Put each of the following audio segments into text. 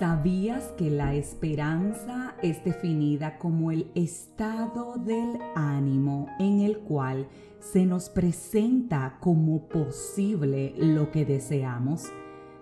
¿Sabías que la esperanza es definida como el estado del ánimo en el cual se nos presenta como posible lo que deseamos?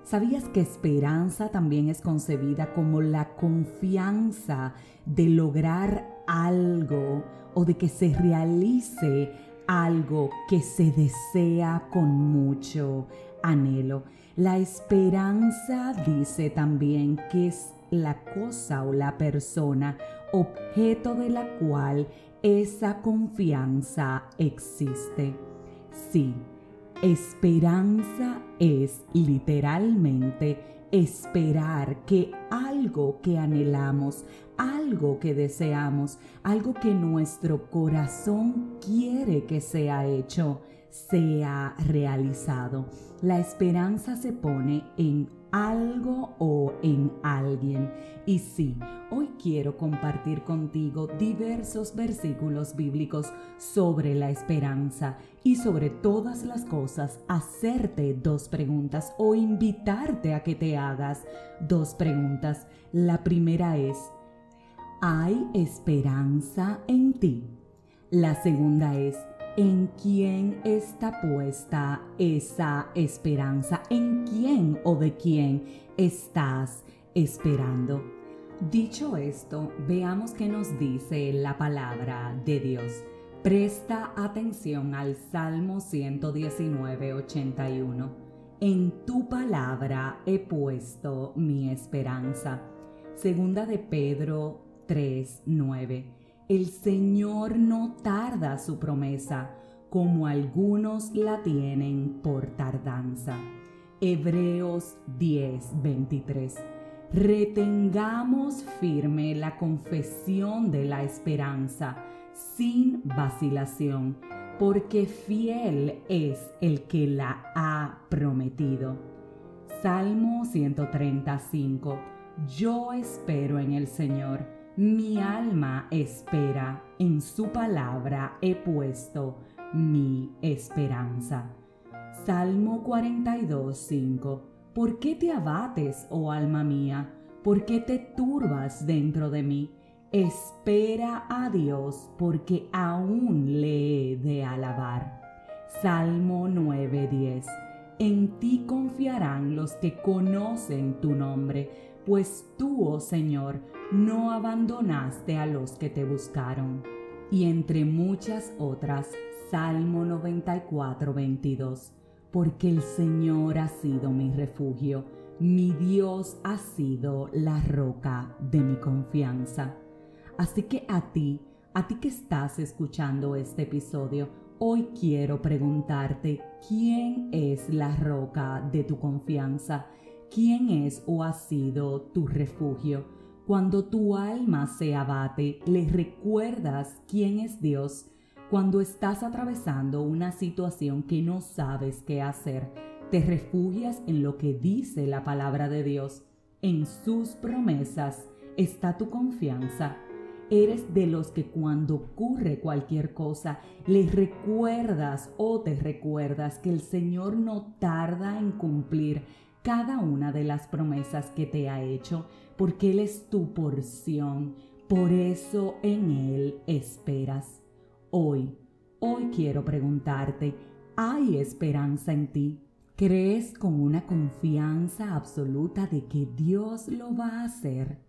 ¿Sabías que esperanza también es concebida como la confianza de lograr algo o de que se realice algo que se desea con mucho anhelo? La esperanza dice también que es la cosa o la persona objeto de la cual esa confianza existe. Sí, esperanza es literalmente esperar que algo que anhelamos, algo que deseamos, algo que nuestro corazón quiere que sea hecho, sea realizado. La esperanza se pone en algo o en alguien. Y sí, hoy quiero compartir contigo diversos versículos bíblicos sobre la esperanza y sobre todas las cosas hacerte dos preguntas o invitarte a que te hagas dos preguntas. La primera es, ¿hay esperanza en ti? La segunda es, en quién está puesta esa esperanza, en quién o de quién estás esperando. Dicho esto, veamos qué nos dice la palabra de Dios. Presta atención al Salmo 119, 81. En tu palabra he puesto mi esperanza. Segunda de Pedro 3, 9 el Señor no tarda su promesa, como algunos la tienen por tardanza. Hebreos 10:23. Retengamos firme la confesión de la esperanza, sin vacilación, porque fiel es el que la ha prometido. Salmo 135. Yo espero en el Señor mi alma espera, en su palabra he puesto mi esperanza. Salmo 42, 5. ¿Por qué te abates, oh alma mía? ¿Por qué te turbas dentro de mí? Espera a Dios, porque aún le he de alabar. Salmo 9:10. En ti confiarán los que conocen tu nombre pues tú, oh Señor, no abandonaste a los que te buscaron. Y entre muchas otras, Salmo 94, 22, porque el Señor ha sido mi refugio, mi Dios ha sido la roca de mi confianza. Así que a ti, a ti que estás escuchando este episodio, hoy quiero preguntarte, ¿quién es la roca de tu confianza? quién es o ha sido tu refugio. Cuando tu alma se abate, le recuerdas quién es Dios. Cuando estás atravesando una situación que no sabes qué hacer, te refugias en lo que dice la palabra de Dios. En sus promesas está tu confianza. Eres de los que cuando ocurre cualquier cosa, le recuerdas o te recuerdas que el Señor no tarda en cumplir cada una de las promesas que te ha hecho, porque Él es tu porción, por eso en Él esperas. Hoy, hoy quiero preguntarte, ¿hay esperanza en ti? ¿Crees con una confianza absoluta de que Dios lo va a hacer?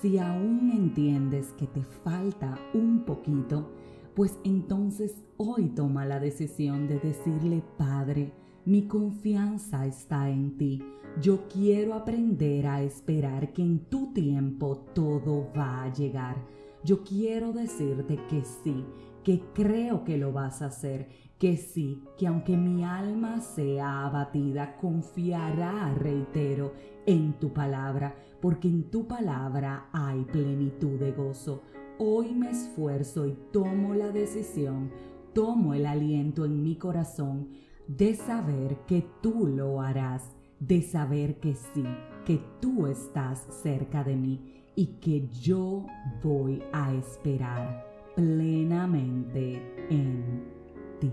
Si aún entiendes que te falta un poquito, pues entonces hoy toma la decisión de decirle, Padre, mi confianza está en ti. Yo quiero aprender a esperar que en tu tiempo todo va a llegar. Yo quiero decirte que sí, que creo que lo vas a hacer, que sí, que aunque mi alma sea abatida, confiará, reitero, en tu palabra, porque en tu palabra hay plenitud de gozo. Hoy me esfuerzo y tomo la decisión, tomo el aliento en mi corazón de saber que tú lo harás, de saber que sí, que tú estás cerca de mí y que yo voy a esperar plenamente en ti.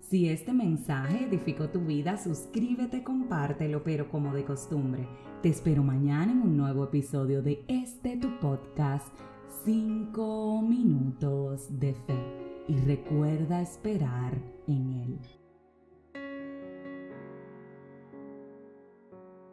Si este mensaje edificó tu vida, suscríbete, compártelo, pero como de costumbre, te espero mañana en un nuevo episodio de este tu podcast, 5 minutos de fe. Y recuerda esperar en él.